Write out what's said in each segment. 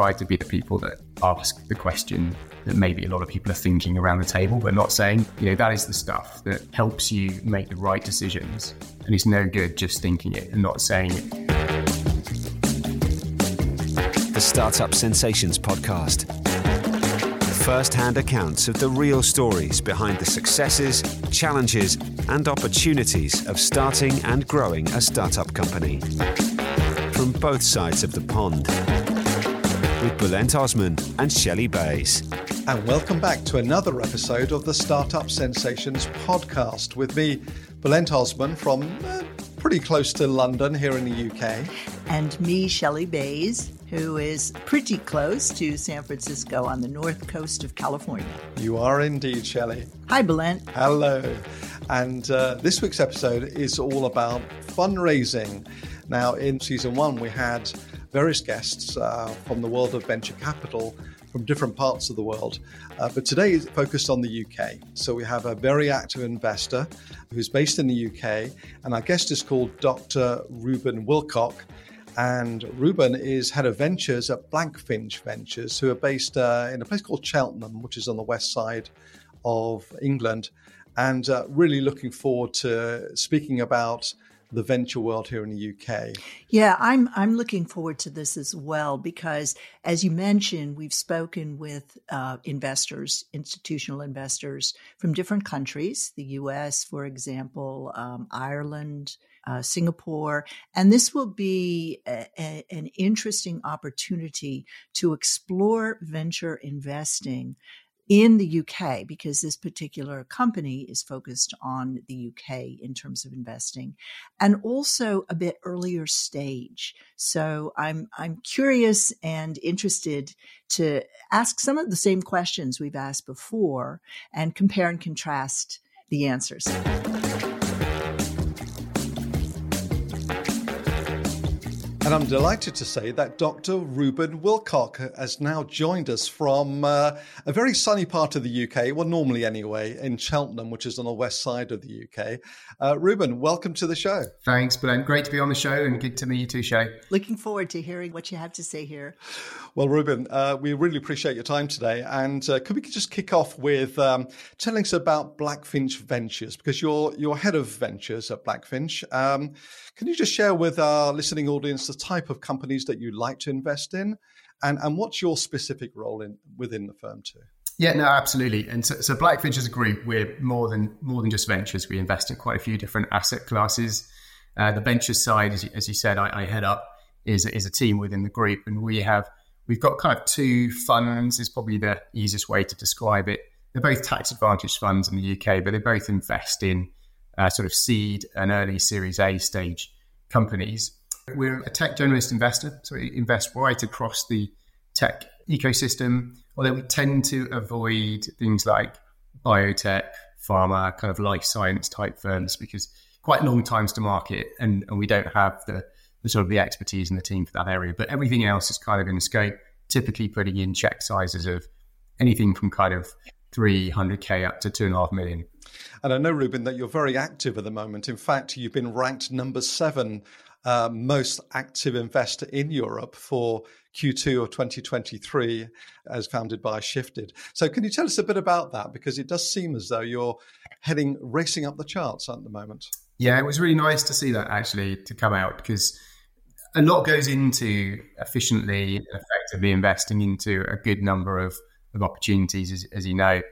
try to be the people that ask the question that maybe a lot of people are thinking around the table but not saying. You know, that is the stuff that helps you make the right decisions. And it's no good just thinking it and not saying it. The Startup Sensations Podcast. First hand accounts of the real stories behind the successes, challenges, and opportunities of starting and growing a startup company. From both sides of the pond. With Bulent Osman and Shelley Bays. And welcome back to another episode of the Startup Sensations podcast with me, Bulent Osman from uh, pretty close to London here in the UK. And me, Shelley Bays, who is pretty close to San Francisco on the north coast of California. You are indeed, Shelley. Hi, Bulent. Hello. And uh, this week's episode is all about fundraising. Now, in season one, we had various guests uh, from the world of venture capital from different parts of the world. Uh, but today is focused on the UK. So we have a very active investor who's based in the UK, and our guest is called Dr. Reuben Wilcock. And Reuben is head of ventures at Blackfinch Ventures, who are based uh, in a place called Cheltenham, which is on the west side of England. And uh, really looking forward to speaking about the venture world here in the UK. Yeah, I'm I'm looking forward to this as well because, as you mentioned, we've spoken with uh, investors, institutional investors from different countries, the U.S., for example, um, Ireland. Uh, Singapore, and this will be a, a, an interesting opportunity to explore venture investing in the UK because this particular company is focused on the UK in terms of investing and also a bit earlier stage. So I'm I'm curious and interested to ask some of the same questions we've asked before and compare and contrast the answers. And I'm delighted to say that Dr. Reuben Wilcock has now joined us from uh, a very sunny part of the UK, well, normally anyway, in Cheltenham, which is on the west side of the UK. Uh, Reuben, welcome to the show. Thanks, Bulent. Great to be on the show and good to meet you too, Shay. Looking forward to hearing what you have to say here. Well, Reuben, uh, we really appreciate your time today. And uh, could we just kick off with um, telling us about Blackfinch Ventures? Because you're, you're head of ventures at Blackfinch. Um, can you just share with our listening audience the type of companies that you like to invest in? And, and what's your specific role in within the firm too? Yeah, no, absolutely. And so, so Blackfinch as a group, we're more than more than just ventures. We invest in quite a few different asset classes. Uh, the ventures side, as you, as you said, I, I, head up is is a team within the group, and we have we've got kind of two funds. Is probably the easiest way to describe it. They're both tax advantage funds in the UK, but they both invest in uh, sort of seed and early Series A stage companies. We're a tech generalist investor, so we invest right across the tech ecosystem, although we tend to avoid things like biotech, pharma, kind of life science type firms because quite long times to market and, and we don't have the, the sort of the expertise in the team for that area. But everything else is kind of in scope, typically putting in check sizes of anything from kind of 300k up to two and a half million. And I know, Reuben, that you're very active at the moment. In fact, you've been ranked number seven uh, most active investor in Europe for Q2 of 2023, as founded by Sifted. So, can you tell us a bit about that? Because it does seem as though you're heading racing up the charts at the moment. Yeah, it was really nice to see that actually to come out because a lot goes into efficiently and effectively investing into a good number of, of opportunities, as, as you know.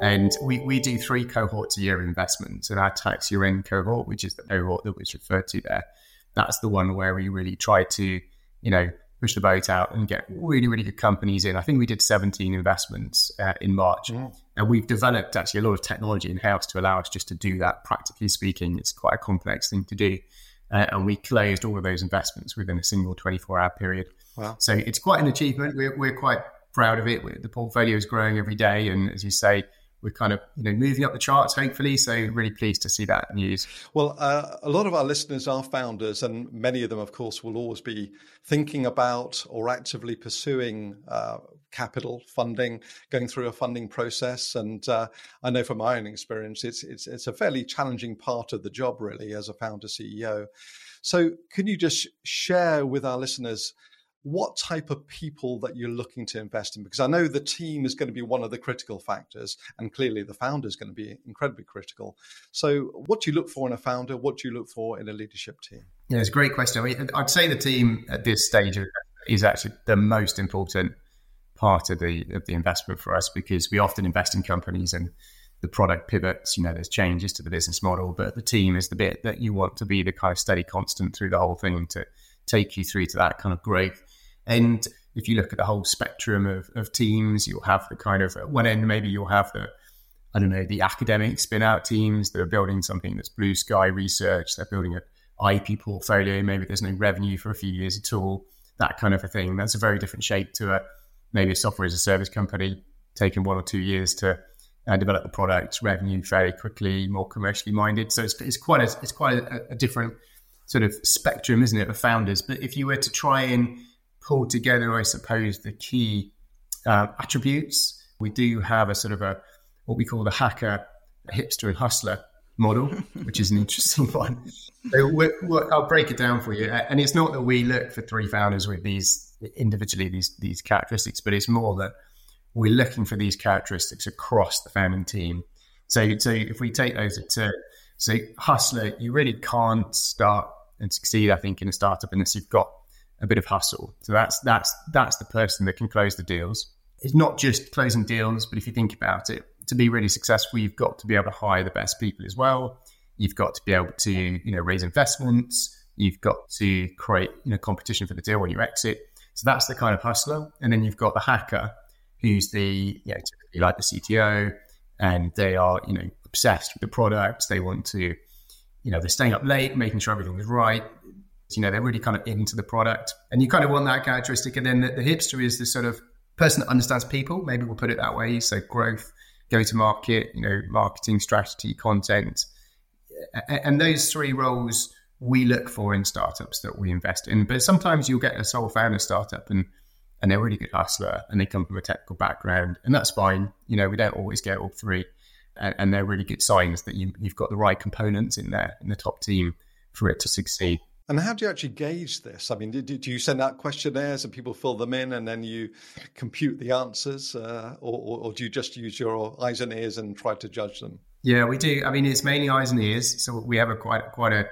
And we, we do three cohorts a year investments. And our tax year end cohort, which is the cohort that was referred to there, that's the one where we really try to, you know, push the boat out and get really, really good companies in. I think we did 17 investments uh, in March. Mm. And we've developed actually a lot of technology in house to allow us just to do that. Practically speaking, it's quite a complex thing to do. Uh, and we closed all of those investments within a single 24 hour period. Wow. So it's quite an achievement. We're, we're quite proud of it. The portfolio is growing every day. And as you say, we're kind of you know moving up the charts hopefully. So really pleased to see that news. Well uh, a lot of our listeners are founders and many of them of course will always be thinking about or actively pursuing uh, capital funding going through a funding process. And uh, i know from my own experience it's, it's it's a fairly challenging part of the job really as a founder ceo so can you just share with our listeners what type of people that you're looking to invest in? Because I know the team is going to be one of the critical factors, and clearly the founder is going to be incredibly critical. So, what do you look for in a founder? What do you look for in a leadership team? Yeah, it's a great question. I mean, I'd say the team at this stage is actually the most important part of the of the investment for us because we often invest in companies and the product pivots, you know, there's changes to the business model, but the team is the bit that you want to be the kind of steady constant through the whole thing to take you through to that kind of growth. And if you look at the whole spectrum of, of teams, you'll have the kind of at one end, maybe you'll have the, I don't know, the academic spin out teams that are building something that's blue sky research, they're building an IP portfolio, maybe there's no revenue for a few years at all, that kind of a thing. That's a very different shape to a maybe a software as a service company taking one or two years to uh, develop the product, revenue very quickly, more commercially minded. So it's, it's quite a, it's quite a, a, different sort of spectrum, isn't it, of founders? But if you were to try and pull together, I suppose, the key uh, attributes, we do have a sort of a what we call the hacker, hipster, and hustler model, which is an interesting one. So we're, we're, I'll break it down for you. And it's not that we look for three founders with these individually these these characteristics, but it's more that we're looking for these characteristics across the founding team. So, so if we take those to so hustler, you really can't start and succeed, I think, in a startup unless you've got a bit of hustle. So that's that's that's the person that can close the deals. It's not just closing deals, but if you think about it, to be really successful, you've got to be able to hire the best people as well. You've got to be able to, you know, raise investments. You've got to create, you know, competition for the deal when you exit. So that's the kind of hustler. And then you've got the hacker, who's the, you know, typically like the CTO, and they are, you know, obsessed with the product. They want to, you know, they're staying up late, making sure everything is right. You know, they're really kind of into the product. And you kind of want that characteristic. And then the, the hipster is the sort of person that understands people, maybe we'll put it that way. So growth, go to market, you know, marketing strategy, content. And those three roles we look for in startups that we invest in. But sometimes you'll get a sole founder startup and and they're really good hustler and they come from a technical background and that's fine. You know, we don't always get all three. And, and they're really good signs that you, you've got the right components in there in the top team for it to succeed. And how do you actually gauge this? I mean, do, do you send out questionnaires and people fill them in and then you compute the answers? Uh, or, or, do you just use your eyes and ears and try to judge them? Yeah, we do. I mean, it's mainly eyes and ears. So we have a quite, quite a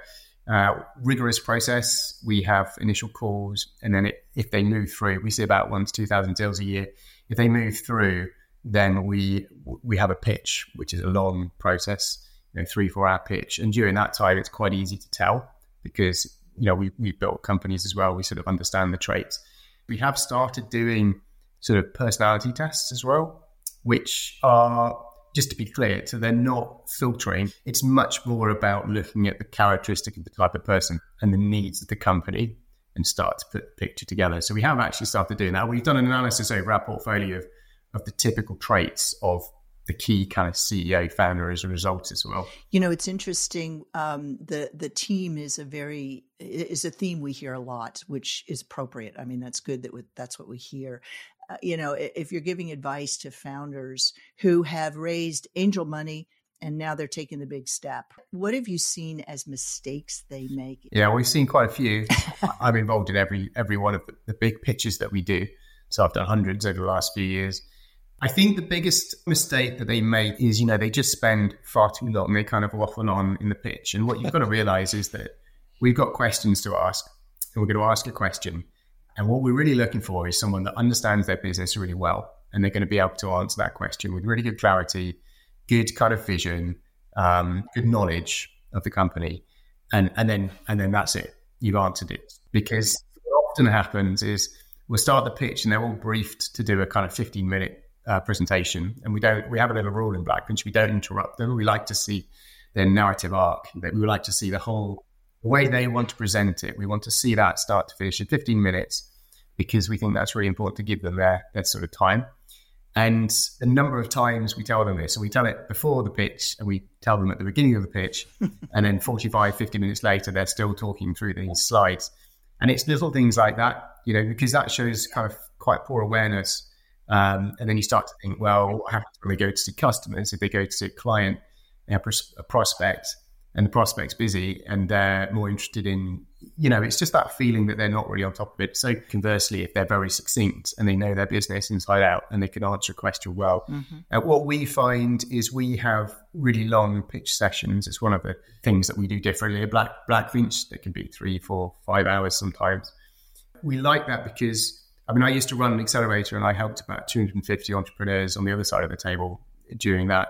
uh, rigorous process. We have initial calls, and then it, if they move through, we see about one to two thousand deals a year. If they move through, then we we have a pitch, which is a long process, you know, three four hour pitch, and during that time, it's quite easy to tell because you know we we built companies as well. We sort of understand the traits. We have started doing sort of personality tests as well, which are just to be clear, so they're not filtering. It's much more about looking at the characteristic of the type of person and the needs of the company and start to put the picture together. So we have actually started doing that. We've done an analysis over our portfolio of, of the typical traits of the key kind of CEO founder as a result as well. You know, it's interesting. Um, the the team is a very is a theme we hear a lot, which is appropriate. I mean, that's good that we, that's what we hear. Uh, you know, if you're giving advice to founders who have raised angel money and now they're taking the big step, what have you seen as mistakes they make? Yeah, we've seen quite a few. I'm involved in every every one of the, the big pitches that we do. So I've done hundreds over the last few years. I think the biggest mistake that they make is, you know, they just spend far too long. They kind of waffle on in the pitch. And what you've got to realize is that we've got questions to ask, and we're going to ask a question. And what we're really looking for is someone that understands their business really well. And they're going to be able to answer that question with really good clarity, good kind of vision, um, good knowledge of the company. And, and then and then that's it. You've answered it. Because what often happens is we'll start the pitch and they're all briefed to do a kind of 15 minute uh, presentation. And we don't we have a little rule in Blackfinch. We don't interrupt them. We like to see their narrative arc. That we would like to see the whole the way they want to present it. We want to see that start to finish in 15 minutes because we think that's really important to give them their, their sort of time. And the number of times we tell them this, and we tell it before the pitch and we tell them at the beginning of the pitch, and then 45, 50 minutes later, they're still talking through these slides. And it's little things like that, you know, because that shows kind of quite poor awareness. Um, and then you start to think, well, what happens when they go to see customers? If they go to see a client, a prospect, and the prospect's busy and they're more interested in, you know, it's just that feeling that they're not really on top of it. So conversely, if they're very succinct and they know their business inside out and they can answer a question well, mm-hmm. uh, what we find is we have really long pitch sessions. It's one of the things that we do differently. A black black Blackfinch that can be three, four, five hours sometimes. We like that because I mean, I used to run an accelerator and I helped about 250 entrepreneurs on the other side of the table during that.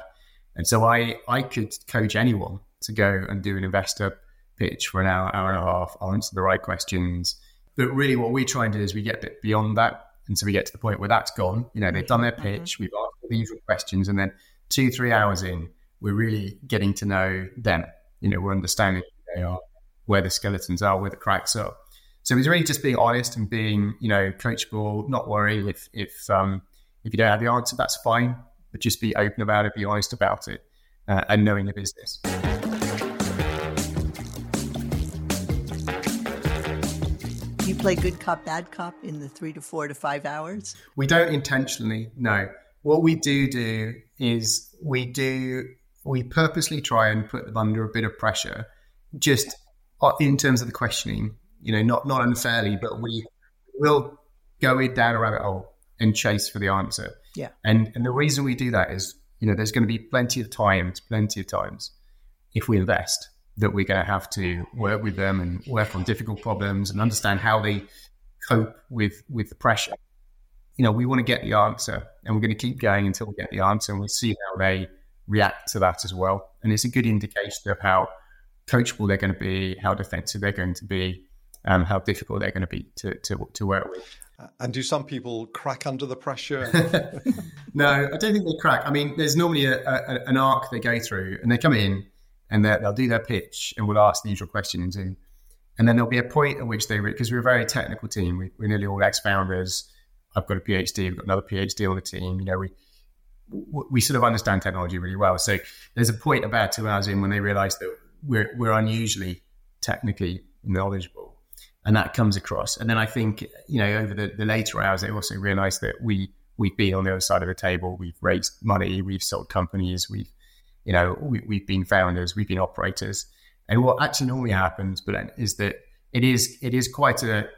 And so I, I could coach anyone to go and do an investor pitch for an hour, hour and a half, I answer the right questions. But really, what we try and do is we get beyond that. And so we get to the point where that's gone. You know, they've done their mm-hmm. pitch, mm-hmm. we've asked the usual questions, and then two, three hours in, we're really getting to know them. You know, we're understanding who they are, where the skeletons are, where the cracks are. So it's really just being honest and being, you know, coachable. Not worry if if um, if you don't have the answer, that's fine. But just be open about it, be honest about it, uh, and knowing the business. you play good cop, bad cop in the three to four to five hours? We don't intentionally, no. What we do do is we do, we purposely try and put them under a bit of pressure, just uh, in terms of the questioning, you know, not, not unfairly, but we will go in down a rabbit hole and chase for the answer. Yeah. And, and the reason we do that is, you know, there's going to be plenty of times, plenty of times if we invest that we're going to have to work with them and work on difficult problems and understand how they cope with with the pressure. You know, we want to get the answer, and we're going to keep going until we get the answer, and we'll see how they react to that as well. And it's a good indication of how coachable they're going to be, how defensive they're going to be, um, how difficult they're going to be to, to, to work with. And do some people crack under the pressure? no, I don't think they crack. I mean, there's normally a, a, an arc they go through, and they come in and they'll do their pitch and we'll ask the usual questions and and then there'll be a point at which they because we're a very technical team we, are nearly all ex-founders i've got a phd we've got another phd on the team you know we we sort of understand technology really well so there's a point about two hours in when they realize that we're we're unusually technically knowledgeable and that comes across and then i think you know over the, the later hours they also realize that we we've been on the other side of the table we've raised money we've sold companies we've you know, we, we've been founders, we've been operators. And what actually normally happens, but is that it is it is quite a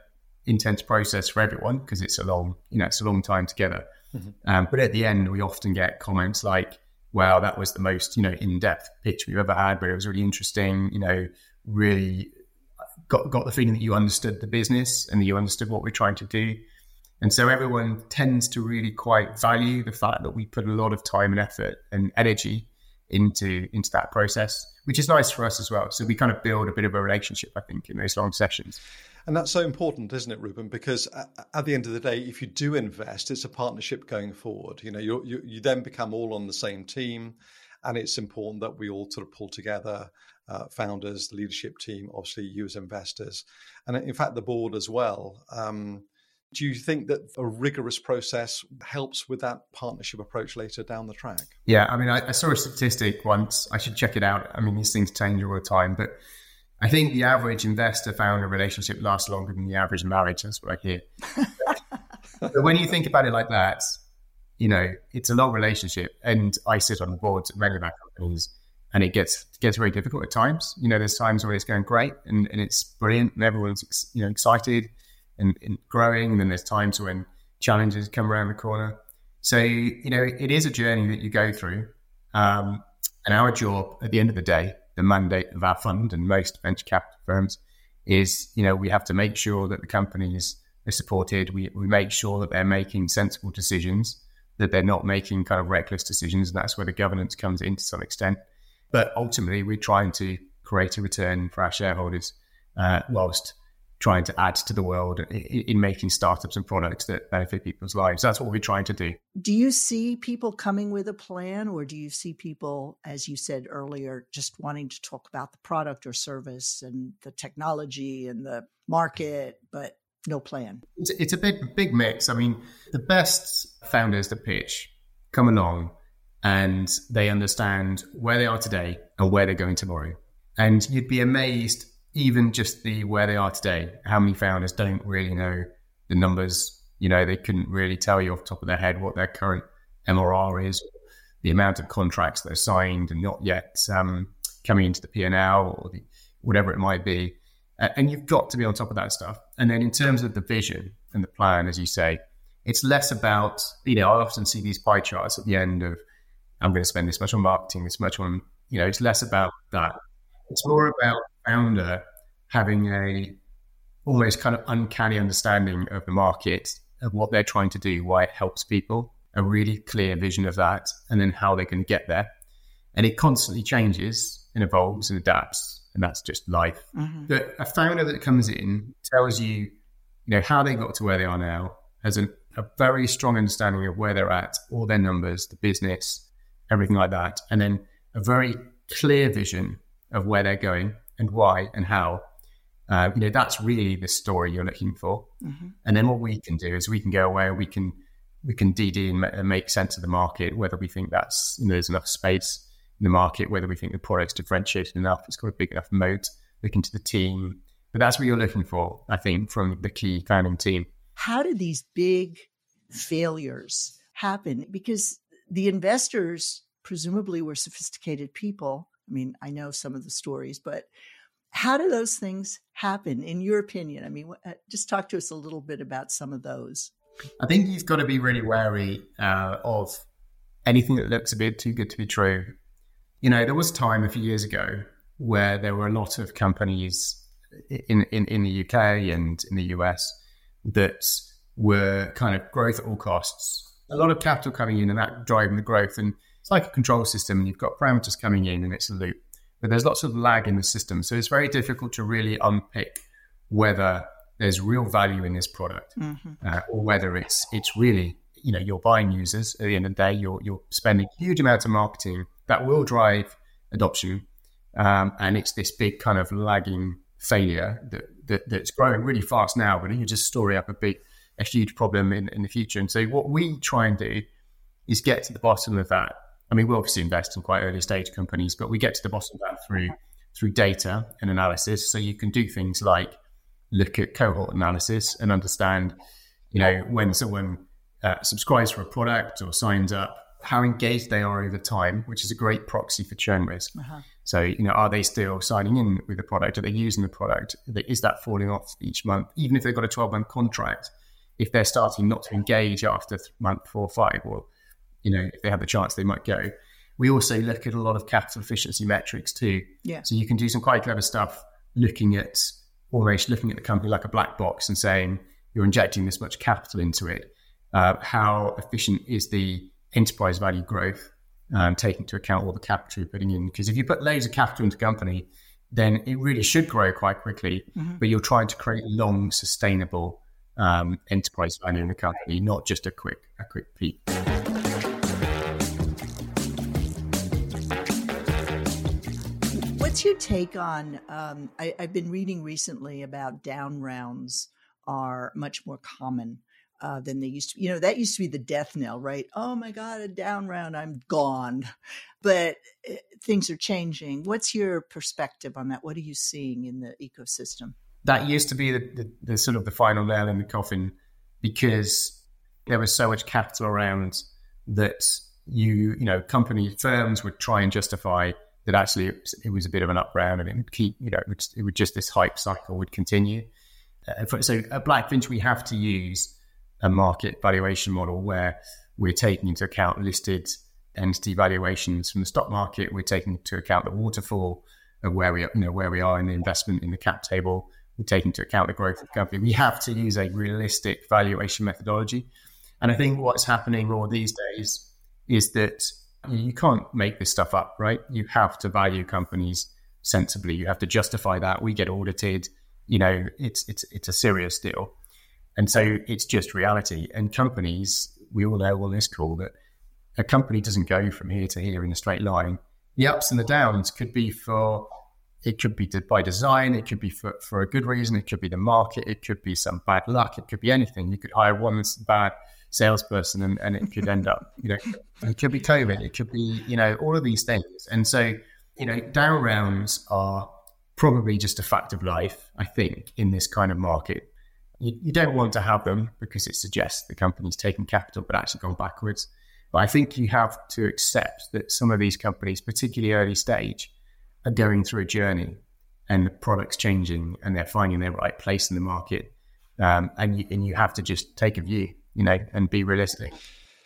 intense process for everyone because it's a long, you know, it's a long time together. Mm-hmm. Um, but at the end, we often get comments like, "Wow, that was the most you know in depth pitch we've ever had, but it was really interesting. You know, really got got the feeling that you understood the business and that you understood what we're trying to do." And so everyone tends to really quite value the fact that we put a lot of time and effort and energy into into that process, which is nice for us as well. So we kind of build a bit of a relationship, I think, in those long sessions. And that's so important, isn't it, Reuben? Because at the end of the day, if you do invest, it's a partnership going forward. You know, you you, you then become all on the same team, and it's important that we all sort of pull together. Uh, founders, the leadership team, obviously you as investors, and in fact the board as well. Um, do you think that a rigorous process helps with that partnership approach later down the track? Yeah, I mean, I, I, saw a statistic once. I should check it out. I mean, these things change all the time, but I think the average investor founder relationship lasts longer than the average marriage. That's what I hear. but when you think about it like that, you know, it's a long relationship. And I sit on the boards at many of our companies, and it gets gets very difficult at times. You know, there's times where it's going great and, and it's brilliant, and everyone's you know excited and, and growing. And then there's times when challenges come around the corner. So, you know, it is a journey that you go through. Um, and our job at the end of the day, the mandate of our fund and most venture capital firms is, you know, we have to make sure that the companies are supported. We, we make sure that they're making sensible decisions, that they're not making kind of reckless decisions. And that's where the governance comes in to some extent. But ultimately, we're trying to create a return for our shareholders uh, whilst trying to add to the world in, making startups and products that benefit people's lives. That's what we're trying to do. Do you see people coming with a plan, or do you see people, as you said earlier, just wanting to talk about the product or service and the technology and the market, but no plan? It's, it's a big, big mix. I mean, the best founders that pitch come along and they understand where they are today and where they're going tomorrow. And you'd be amazed even just the where they are today, how many founders don't really know the numbers? You know, they couldn't really tell you off the top of their head what their current MRR is, the amount of contracts that are signed and not yet um, coming into the P&L or the, whatever it might be. And you've got to be on top of that stuff. And then in terms of the vision and the plan, as you say, it's less about, you know, I often see these pie charts at the end of, I'm going to spend this much on marketing, this much on, you know, it's less about that. It's more about founder having a almost kind of uncanny understanding of the market, of what they're trying to do, why it helps people, a really clear vision of that, and then how they can get there. And it constantly changes and evolves and adapts, and that's just life. Mm-hmm. But a founder that comes in tells you, you know, how they got to where they are now, has an, a very strong understanding of where they're at, all their numbers, the business, everything like that, and then a very clear vision of where they're going and why and how uh, you know, that's really the story you're looking for. Mm-hmm. And then what we can do is we can go away, we can we can DD and make sense of the market, whether we think that's you know, there's enough space in the market, whether we think the product's differentiated enough, it's got a big enough moat. Look into the team, but that's what you're looking for, I think, from the key founding team. How did these big failures happen? Because the investors presumably were sophisticated people. I mean, I know some of the stories, but how do those things happen, in your opinion? I mean, uh, just talk to us a little bit about some of those. I think you've got to be really wary uh, of anything that looks a bit too good to be true. You know, there was a time a few years ago where there were a lot of companies in, in, in the UK and in the US that were kind of growth at all costs. A lot of capital coming in and that driving the growth. And it's like a control system, and you've got parameters coming in, and it's a loop but there's lots of lag in the system. So it's very difficult to really unpick whether there's real value in this product mm-hmm. uh, or whether it's it's really you know you're buying users at the end of the day you're you're spending huge amounts of marketing that will drive adoption um, and it's this big kind of lagging failure that, that that's growing really fast now but you just story up a big a huge problem in, in the future and so what we try and do is get to the bottom of that I mean, we obviously invest in quite early stage companies, but we get to the bottom of that through through data and analysis. So you can do things like look at cohort analysis and understand, you know, when someone uh, subscribes for a product or signs up, how engaged they are over time, which is a great proxy for churn risk. Uh-huh. So, you know, are they still signing in with the product? Are they using the product? Is that falling off each month? Even if they've got a 12 month contract, if they're starting not to engage after month four or five, or you know, if they have the chance, they might go. We also look at a lot of capital efficiency metrics too. Yeah. So you can do some quite clever stuff looking at almost looking at the company like a black box and saying you're injecting this much capital into it. Uh, how efficient is the enterprise value growth, um, taking into account all the capital you're putting in? Because if you put loads of capital into a company, then it really should grow quite quickly. Mm-hmm. But you're trying to create long, sustainable um, enterprise value in the company, not just a quick a quick peak. What's your take on? Um, I, have been reading recently about down rounds are much more common uh, than they used to. You know, that used to be the death knell, right? Oh my God, a down round, I'm gone. But uh, things are changing. What's your perspective on that? What are you seeing in the ecosystem? That used to be the, the, the sort of the final nail in the coffin because there was so much capital around that you, you know, company firms would try and justify that actually it was, it was, a bit of an up round and it would keep, you know, it would, it would just this hype cycle would continue. Uh, for, so at Blackfinch, we have to use a market valuation model where we're taking into account listed entity valuations from the stock market. We're taking into account the waterfall of where we, you know, where we are in the investment in the cap table. We're taking into account the growth of the company. We have to use a realistic valuation methodology. And I think what's happening more these days is that you can't make this stuff up, right? You have to value companies sensibly. You have to justify that. We get audited. You know, it's it's it's a serious deal, and so it's just reality. And companies, we all know on this call that a company doesn't go from here to here in a straight line. The ups and the downs could be for it could be by design, it could be for, for a good reason, it could be the market, it could be some bad luck, it could be anything. You could hire one bad salesperson and, and it could end up, you know, it could be COVID, it could be, you know, all of these things. And so, you know, down rounds are probably just a fact of life, I think, in this kind of market. You, you don't want to have them because it suggests the company's taken capital but actually gone backwards. But I think you have to accept that some of these companies, particularly early stage, are going through a journey and the product's changing and they're finding their right place in the market. Um, and you, and you have to just take a view, you know, and be realistic.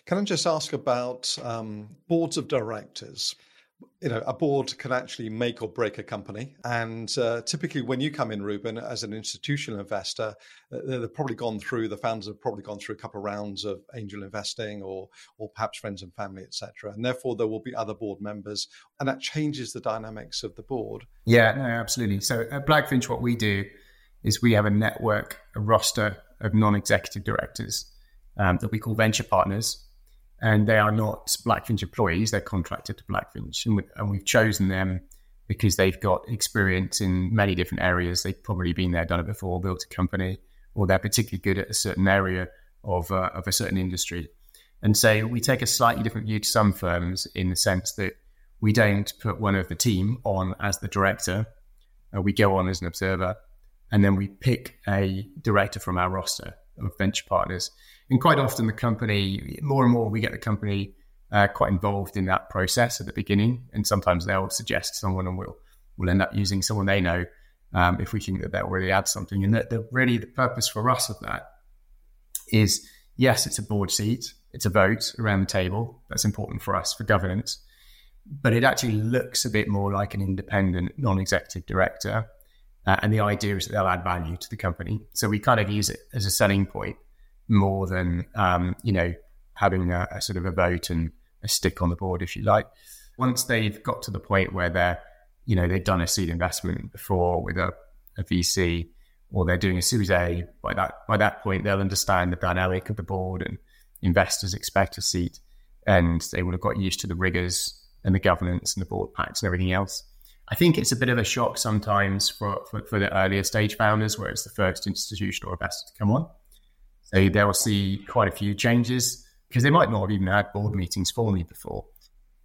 Can I just ask about um, boards of directors? You know, a board can actually make or break a company. And uh, typically, when you come in, Reuben, as an institutional investor, uh, they've probably gone through the founders have probably gone through a couple of rounds of angel investing, or or perhaps friends and family, etc. And therefore, there will be other board members, and that changes the dynamics of the board. Yeah, no, absolutely. So at Blackfinch, what we do is we have a network, a roster of non-executive directors um, that we call venture partners and they are not Blackfinch employees; they're contracted to Blackfinch, and, we, and we've chosen them because they've got experience in many different areas. They've probably been there, done it before, built a company, or they're particularly good at a certain area of uh, of a certain industry. And so we take a slightly different view to some firms in the sense that we don't put one of the team on as the director. Uh, we go on as an observer, and then we pick a director from our roster of venture partners. And quite often, the company, more and more, we get the company uh, quite involved in that process at the beginning. And sometimes they'll suggest someone, and we'll we'll end up using someone they know um, if we think that they'll really add something. And that the, really the purpose for us of that is yes, it's a board seat, it's a vote around the table. That's important for us for governance. But it actually looks a bit more like an independent non-executive director. Uh, and the idea is that they'll add value to the company. So we kind of use it as a selling point more than um, you know having a, a, sort of a vote and a stick on the board, if you like. Once they've got to the point where they're you know they've done a seed investment before with a, a VC or they're doing a Series A, by that by that point they'll understand the dynamic of the board and investors expect a seat, and they will have got used to the rigors and the governance and the board packs and everything else. I think it's a bit of a shock sometimes for, for, for the earlier stage founders, where it's the first institutional investor to come on. So they'll see quite a few changes because they might not have even had board meetings formally before.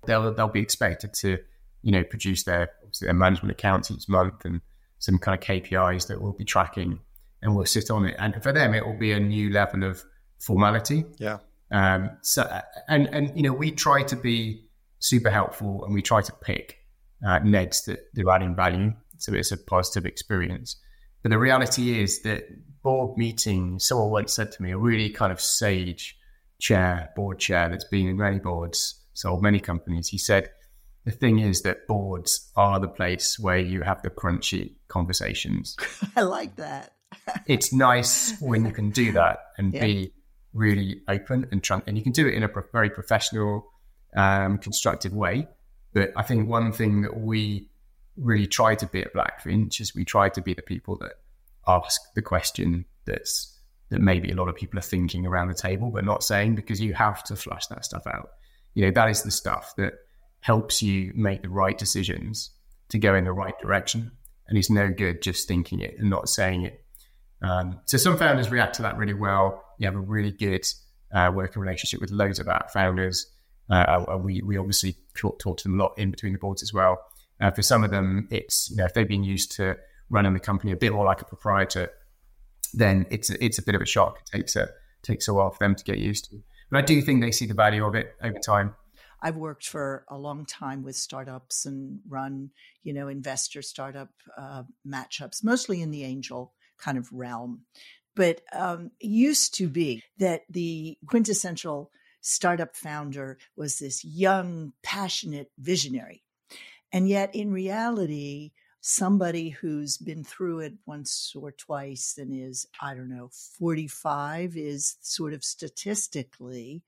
They'll they'll be expected to, you know, produce their their management accounts each month and some kind of KPIs that we'll be tracking and we'll sit on it. And for them, it will be a new level of formality. Yeah. Um, so and and you know we try to be super helpful and we try to pick uh, NEDs that they're adding value, so it's a positive experience. But the reality is that board meeting, someone once said to me, a really kind of sage chair, board chair that's been in many boards, sold many companies. He said, the thing is that boards are the place where you have the crunchy conversations. I like that. it's nice when you can do that and yeah. be really open and trans- and you can do it in a pro- very professional, um, constructive way. But I think one thing that we really try to be at Blackfinch is we try to be the people that ask the question that's that maybe a lot of people are thinking around the table but not saying because you have to flush that stuff out. You know, that is the stuff that helps you make the right decisions to go in the right direction. And it's no good just thinking it and not saying it. Um, so some founders react to that really well. You have a really good uh, working relationship with loads of our founders. Uh, we, we obviously talk, talk, to them a lot in between the boards as well. Uh, for some of them, it's, you know, if they've been used to running the company a bit more like a proprietor, then it's a, it's a bit of a shock. It takes a takes a while for them to get used to. But I do think they see the value of it over time. I've worked for a long time with startups and run, you know, investor startup uh, matchups, mostly in the angel kind of realm. But um, it used to be that the quintessential startup founder was this young, passionate visionary. And yet, in reality, somebody who's been through it once or twice and is, I don't know, 45 is sort of statistically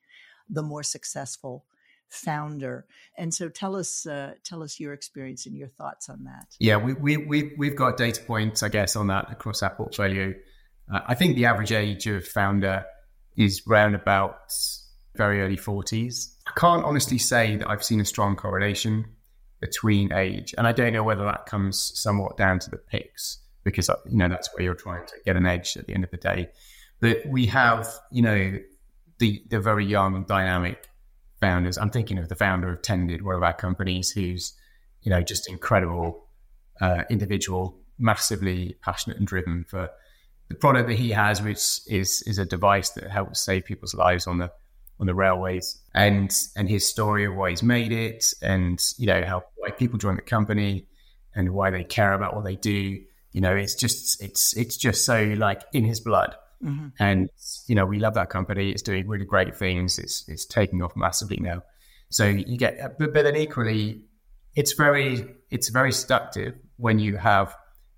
the more successful founder. And so tell us uh, tell us your experience and your thoughts on that. Yeah, we, we, we, we've got data points, I guess, on that across our portfolio. Uh, I think the average age of founder is round about very early 40s. I can't honestly say that I've seen a strong correlation between age. And I don't know whether that comes somewhat down to the picks because, uh, you know, that's where you're trying to get an edge at the end of the day. But we have, you know, the, the very young, dynamic founders. I'm thinking of the founder of Tended, one of our companies, who's, you know, just incredible uh, individual, massively passionate and driven for the product that he has, which is is a device that helps save people's lives on the on the railways and and his story of why he's made it and you know how why people join the company and why they care about what they do. You know, it's just it's it's just so like in his blood. Mm-hmm. And you know, we love that company. It's doing really great things. It's it's taking off massively now. So you get, but, but then equally, it's very it's very seductive when you have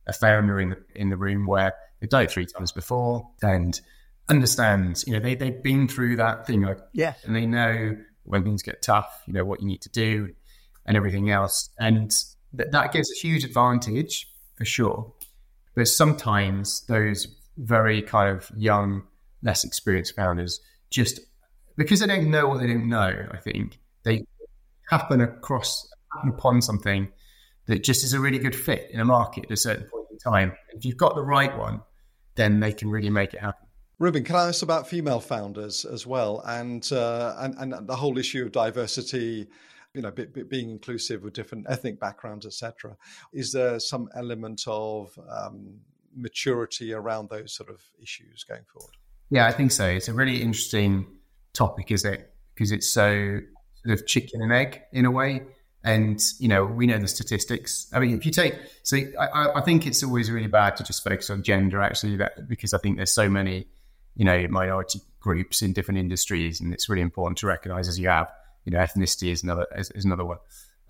a founder in the in the room where they've done it three times before and understands. You know, they they've been through that thing. Like, yeah, and they know when things get tough. You know what you need to do and everything else, and th- that gives a huge advantage for sure. But sometimes those very kind of young, less experienced founders just because they don't know what they don't know. I think they happen across happen upon something that just is a really good fit in a market at a certain point in time. If you've got the right one, then they can really make it happen. Reuben, can I ask about female founders as well, and uh, and and the whole issue of diversity? You know, be, be being inclusive with different ethnic backgrounds, etc. Is there some element of um, maturity around those sort of issues going forward? Yeah, I think so. It's a really interesting topic, is it? Because it's so sort of chicken and egg in a way. And you know, we know the statistics. I mean, if you take, so I, I think it's always really bad to just focus on gender, actually, that because I think there's so many, you know, minority groups in different industries, and it's really important to recognise as you have, you know, ethnicity is another is, is another one.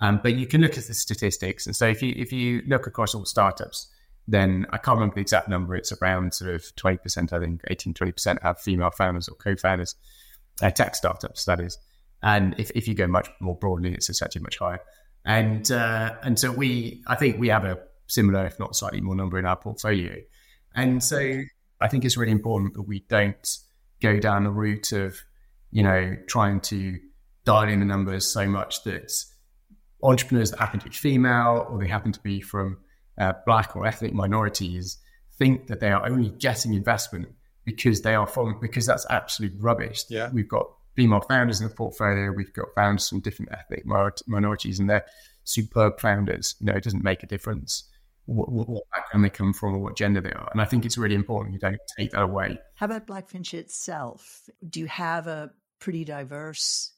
Um, but you can look at the statistics, and so if you if you look across all startups, then I can't remember the exact number. It's around sort of 20%, I think, 18, 20% have female founders or co founders, uh, tech startups, that is. And if, if you go much more broadly, it's, it's actually much higher. And uh, and so we, I think we have a similar, if not slightly more number in our portfolio. And so I think it's really important that we don't go down the route of, you know, trying to dial in the numbers so much that entrepreneurs that happen to be female or they happen to be from uh, black or ethnic minorities think that they are only getting investment because they are from because that's absolute rubbish. Yeah. We've got female founders in the portfolio. We've got founders from different ethnic minorities, and they're superb founders. You know, it doesn't make a difference what, what, background they come from or what gender they are. And I think it's really important you don't take that away. How about Blackfinch itself? Do you have a pretty diverse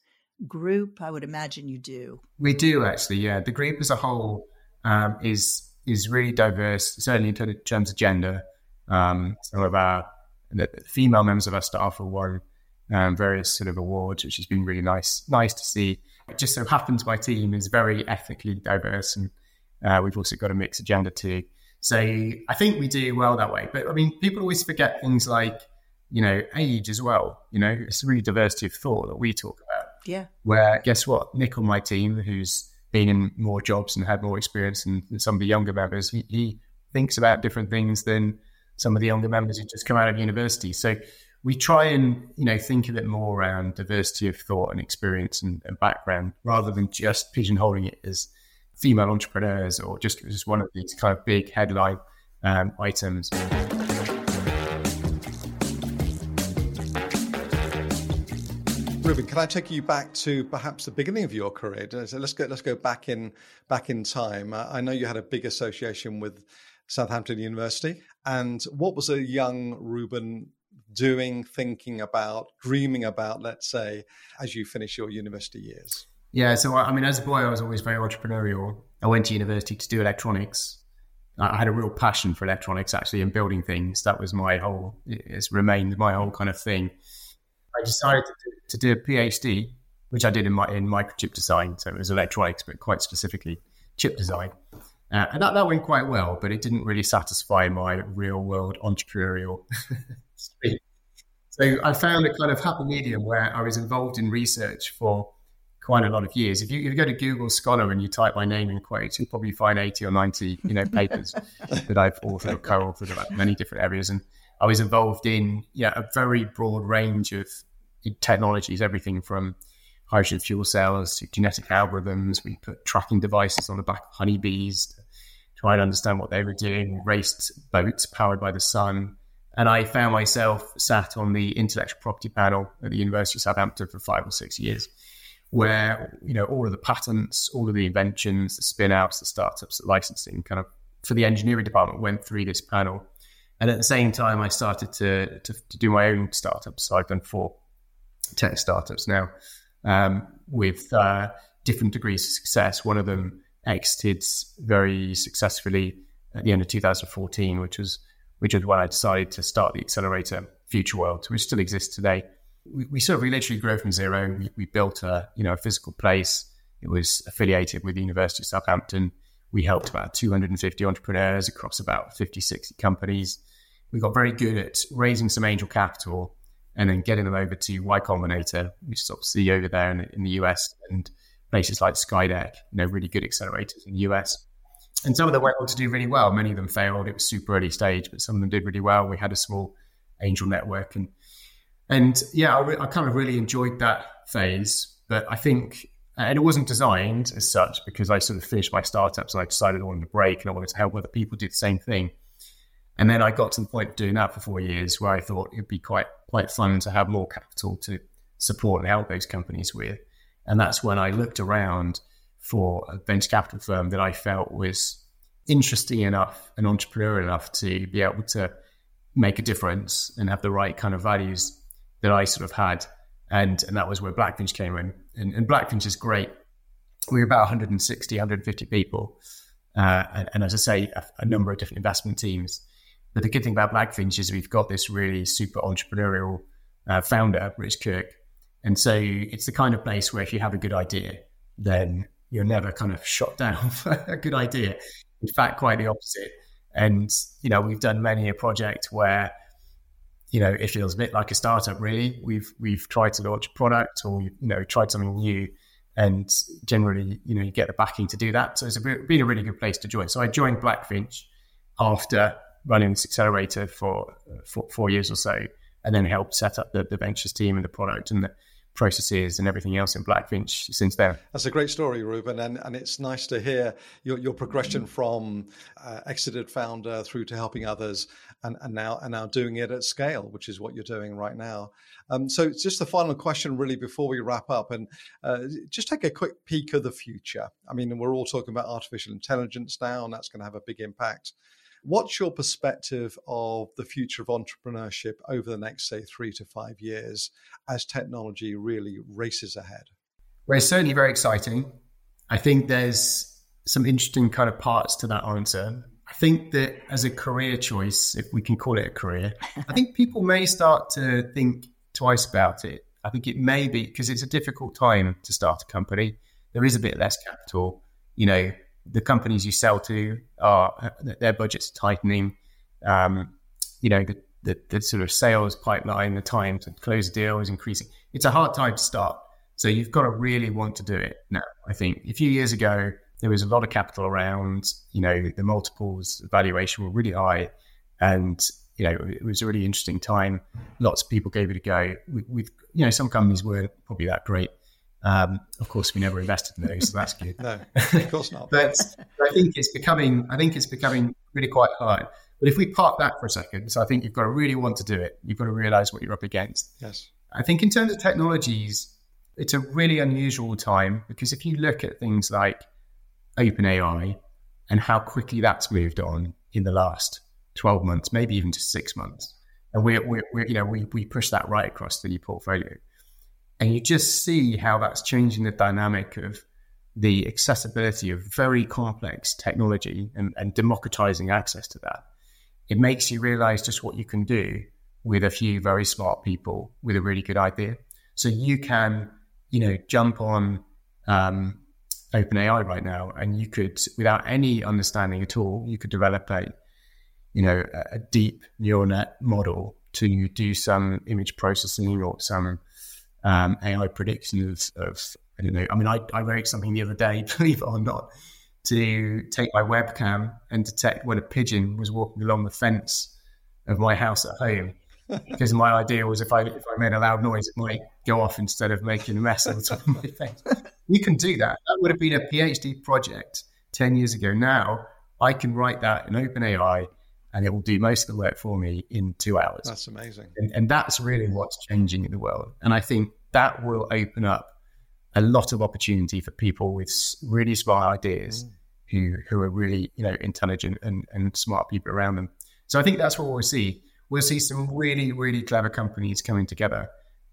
group? I would imagine you do. We do actually. Yeah, the group as a whole um, is is really diverse, certainly in terms of gender. Um, some of our the female members of our staff have won um, various sort of awards, which has been really nice nice to see. It just so happens my team is very ethnically diverse, and uh, we've also got a mixed agenda too. So I think we do well that way. But I mean, people always forget things like you know age as well. You know, it's really diversity of thought that we talk about. Yeah. Where guess what, Nick on my team, who's been in more jobs and had more experience than, than some of the younger members, he, he thinks about different things than some of the younger members who just come out of university. So we try and you know think a bit more around diversity of thought and experience and, and background rather than just pigeonholing it as female entrepreneurs or just just one of these kind of big headline um, items. Reuben, can I take you back to perhaps the beginning of your career? So let's go. Let's go back in back in time. I know you had a big association with Southampton University, and what was a young Reuben doing, thinking about, dreaming about? Let's say as you finish your university years. Yeah. So I mean, as a boy, I was always very entrepreneurial. I went to university to do electronics. I had a real passion for electronics, actually, and building things. That was my whole. It's remained my whole kind of thing. I decided to do, a PhD, which I did in my in microchip design. So it was electronics, but quite specifically chip design. Uh, and that, that went quite well, but it didn't really satisfy my real world entrepreneurial. So I found a kind of happy medium where I was involved in research for quite a lot of years. If you, if you go to Google Scholar and you type my name in quotes, you'll probably find 80 or 90, you know, papers that I've authored or co-authored about many different areas. And I was involved in yeah, a very broad range of technologies, everything from hydrogen fuel cells to genetic algorithms. We put tracking devices on the back of honeybees to try and understand what they were doing. Raced boats powered by the sun. And I found myself sat on the intellectual property panel at the University of Southampton for five or six years, where you know all of the patents, all of the inventions, the spin-outs, the startups, the licensing, kind of for the engineering department went through this panel and at the same time, I started to, to, to do my own startups. So I've done four tech startups now um, with uh, different degrees of success. One of them exited very successfully at the end of 2014, which was which was when I decided to start the accelerator Future World, which still exists today. We, we sort of we literally grew from zero. We, we, built a you know a physical place. It was affiliated with the University of Southampton. We helped about 250 entrepreneurs across about 50, 60 companies. We got very good at raising some angel capital and then getting them over to Y Combinator, which is obviously see over there in, in the US and places like Skydeck, you know, really good accelerators in the US. And some of them went on to do really well. Many of them failed. It was super early stage, but some of them did really well. We had a small angel network, and and yeah, I, re- I kind of really enjoyed that phase. But I think, and it wasn't designed as such because I sort of finished my startups and I decided I wanted to break and I wanted to help other people do the same thing. And then I got to the point of doing that for four years, where I thought it'd be quite quite fun to have more capital to support and help those companies with. And that's when I looked around for a venture capital firm that I felt was interesting enough and entrepreneurial enough to be able to make a difference and have the right kind of values that I sort of had. And, and that was where Blackfinch came in. And, and Blackfinch is great. We are about 160, 150 people. Uh, and, and, as I say, a, a, number of different investment teams. But the good thing about Blackfinch is we've got this really super entrepreneurial uh, founder, Rich Kirk. And so it's the kind of place where if you have a good idea, then you're never kind of shot down for a good idea. In fact, quite the opposite. And, you know, we've done many a project where, you know, it feels a bit like a startup, really. We've we've tried to launch a product or, you know, tried something new. And generally, you know, you get the backing to do that. So it's a, been a really good place to join. So I joined Blackfinch after running this accelerator for, for four years or so, and then helped set up the, the ventures team and the product and the, processes and everything else in Blackfinch since then. That's a great story, Reuben, and, and it's nice to hear your, your progression from uh, exited founder through to helping others, and, and now and now doing it at scale, which is what you're doing right now. Um, so, just the final question, really, before we wrap up, and uh, just take a quick peek of the future. I mean, we're all talking about artificial intelligence now, and that's going to have a big impact What's your perspective of the future of entrepreneurship over the next, say, three to five years as technology really races ahead? Well, it's certainly very exciting. I think there's some interesting kind of parts to that answer. I think that as a career choice, if we can call it a career, I think people may start to think twice about it. I think it may be because it's a difficult time to start a company. There is a bit less capital. You know, the companies you sell to are their budgets are tightening. Um, you know, the, the, the, sort of sales pipeline, the time to close a deal is increasing. It's a hard time to start. So you've got to really want to do it now. I think a few years ago, there was a lot of capital around, you know, the multiples, the valuation were really high. And, you know, it was a really interesting time. Lots of people gave it a go. With, with you know, some companies weren't probably that great. Um, of course, we never invested in those, so that's good. no, of course not. but I think it's becoming. I think it's becoming really quite hard. But if we park that for a second, so I think you've got to really want to do it. You've got to realize what you're up against. Yes. I think in terms of technologies, it's a really unusual time because if you look at things like OpenAI and how quickly that's moved on in the last 12 months, maybe even just six months, and we're, we're, we're you know we we push that right across the portfolio. And you just see how that's changing the dynamic of the accessibility of very complex technology and, and democratizing access to that. It makes you realize just what you can do with a few very smart people with a really good idea. So you can, you know, jump on um, OpenAI right now, and you could, without any understanding at all, you could develop a, you know, a deep neural net model to do some image processing or some um, AI prediction of, I don't know. I mean, I, I wrote something the other day, believe it or not, to take my webcam and detect when a pigeon was walking along the fence of my house at home. because my idea was if I if I made a loud noise, it might go off instead of making a mess on top of my face. You can do that. That would have been a PhD project ten years ago. Now I can write that in OpenAI and it will do most of the work for me in two hours. That's amazing. And, and that's really what's changing in the world. And I think that will open up a lot of opportunity for people with really smart ideas mm. who who are really you know intelligent and, and smart people around them. So I think that's what we'll see. We'll see some really really clever companies coming together.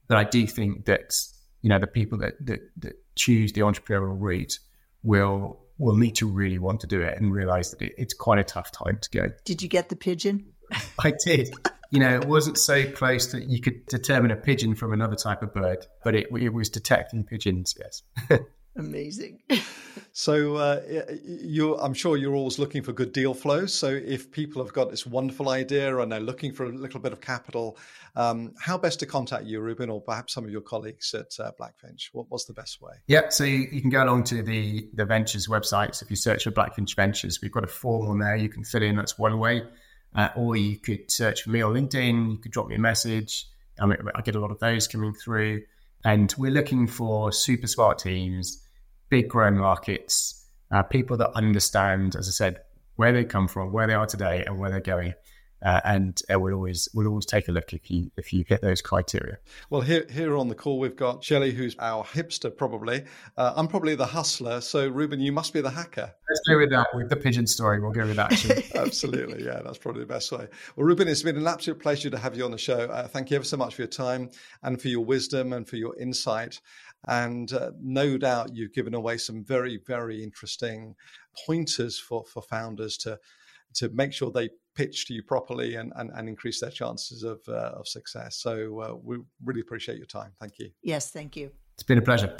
But I do think that you know the people that that, that choose the entrepreneurial route will will need to really want to do it and realize that it, it's quite a tough time to go. Did you get the pigeon? I did. You know, it wasn't so close that you could determine a pigeon from another type of bird, but it, it was detecting pigeons, yes. Amazing. so uh, you I'm sure you're always looking for good deal flow. So if people have got this wonderful idea and they're looking for a little bit of capital, um, how best to contact you, Reuben, or perhaps some of your colleagues at uh, Blackfinch? What, what's the best way? Yeah, so you, you, can go along to the the Ventures website. So if you search for Blackfinch Ventures, we've got a form on there you can fill in. That's one way. Uh, or you could search for me on LinkedIn. You could drop me a message. I, mean, I get a lot of those coming through. And we're looking for super smart teams, big growing markets, uh, people that understand, as I said, where they come from, where they are today, and where they're going. Uh, and uh, we'll always we'll always take a look if you if you hit those criteria. Well, here here on the call we've got Shelley, who's our hipster, probably. Uh, I'm probably the hustler. So Reuben, you must be the hacker. Let's go with that. With the pigeon story, we'll go with that. Absolutely, yeah, that's probably the best way. Well, Reuben, it's been an absolute pleasure to have you on the show. Uh, thank you ever so much for your time and for your wisdom and for your insight. And uh, no doubt you've given away some very, very interesting pointers for, for founders to to make sure they pitch to you properly and, and, and increase their chances of, uh, of success. So uh, we really appreciate your time. Thank you. Yes, thank you. It's been a pleasure.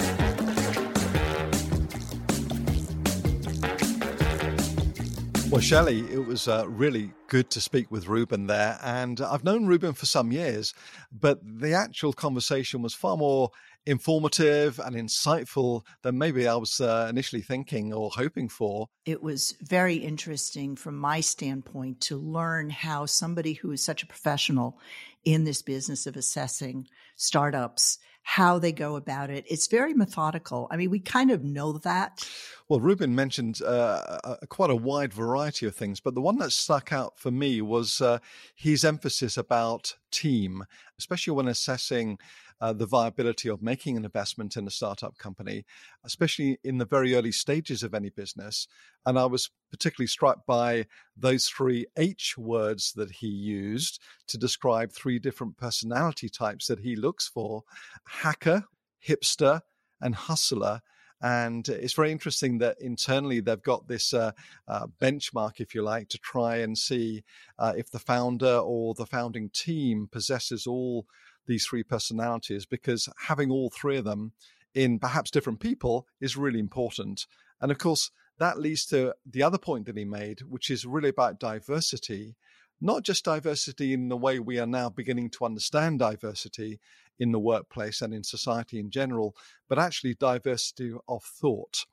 Well, Shelley, it was uh, really good to speak with Reuben there. And I've known Reuben for some years, but the actual conversation was far more informative and insightful than maybe I was uh, initially thinking or hoping for. It was very interesting from my standpoint to learn how somebody who is such a professional in this business of assessing startups how they go about it. It's very methodical. I mean, we kind of know that. Well, Reuben mentioned uh, a, quite a wide variety of things, but the one that stuck out for me was uh, his emphasis about team, especially when assessing uh, the viability of making an investment in a startup company, especially in the very early stages of any business. And I was particularly struck by those three H words that he used to describe three different personality types that he looks for hacker, hipster, and hustler. And it's very interesting that internally they've got this uh, uh, benchmark, if you like, to try and see uh, if the founder or the founding team possesses all these three personalities because having all three of them in perhaps different people is really important. And of course, that leads to the other point that he made, which is really about diversity, not just diversity in the way we are now beginning to understand diversity in the workplace and in society in general, but actually diversity of thought.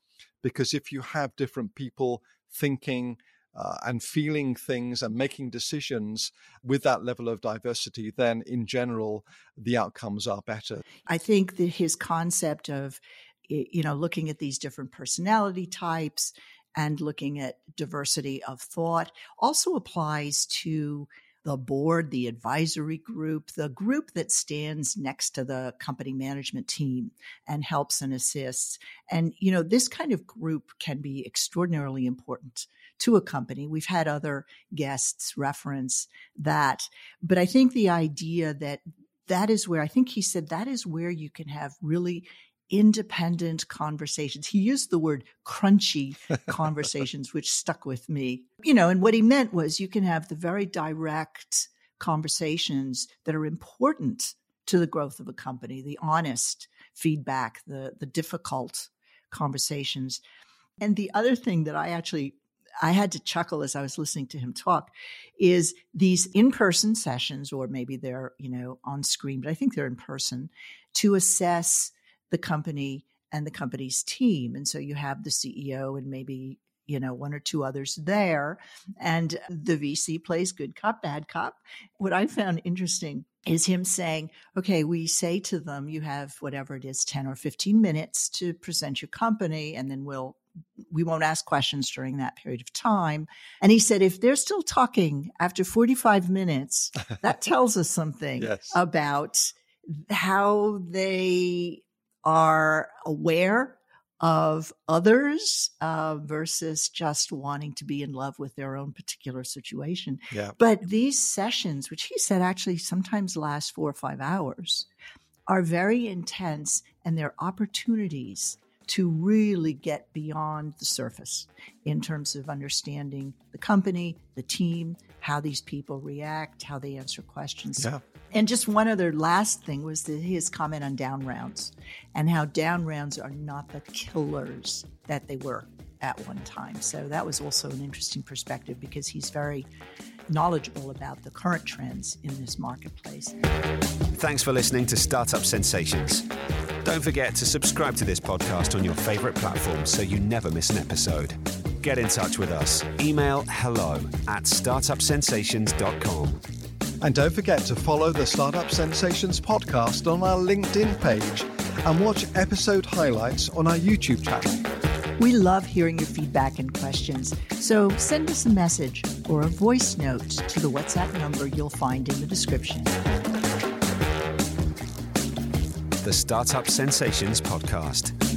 Because if you have different people thinking, uh, and feeling things and making decisions with that level of diversity, then in general, the outcomes are better. I think that his concept of, you know, looking at these different personality types and looking at diversity of thought also applies to the board, the advisory group, the group that stands next to the company management team and helps and assists. And, you know, this kind of group can be extraordinarily important to a company. We've had other guests reference that, but I think the idea that that is where I think he said that is where you can have really independent conversations. He used the word crunchy conversations, which stuck with me. You know, and what he meant was you can have the very direct conversations that are important to the growth of a company, the honest feedback, the the difficult conversations. And the other thing that I actually I had to chuckle as I was listening to him talk is these in-person sessions or maybe they're, you know, on screen, but I think they're in person to assess the company and the company's team. And so you have the CEO and maybe, you know, one or two others there. And the VC plays good cop, bad cop. What I found interesting is him saying, okay, we say to them, you have whatever it is, 10 or 15 minutes to present your company, and then we'll we won't ask questions during that period of time. And he said, if they're still talking after 45 minutes, that tells us something yes. about how they are aware of others uh, versus just wanting to be in love with their own particular situation. Yeah. But these sessions, which he said actually sometimes last four or five hours, are very intense and they're opportunities to really get beyond the surface in terms of understanding the company, the team, how these people react, how they answer questions. Yeah. And just one other last thing was his comment on down rounds and how down rounds are not the killers that they were at one time. So that was also an interesting perspective because he's very knowledgeable about the current trends in this marketplace. Thanks for listening to Startup Sensations. Don't forget to subscribe to this podcast on your favorite platform so you never miss an episode. Get in touch with us. Email hello at startupsensations.com. And don't forget to follow the Startup Sensations podcast on our LinkedIn page and watch episode highlights on our YouTube channel. We love hearing your feedback and questions, so send us a message or a voice note to the WhatsApp number you'll find in the description. The Startup Sensations Podcast.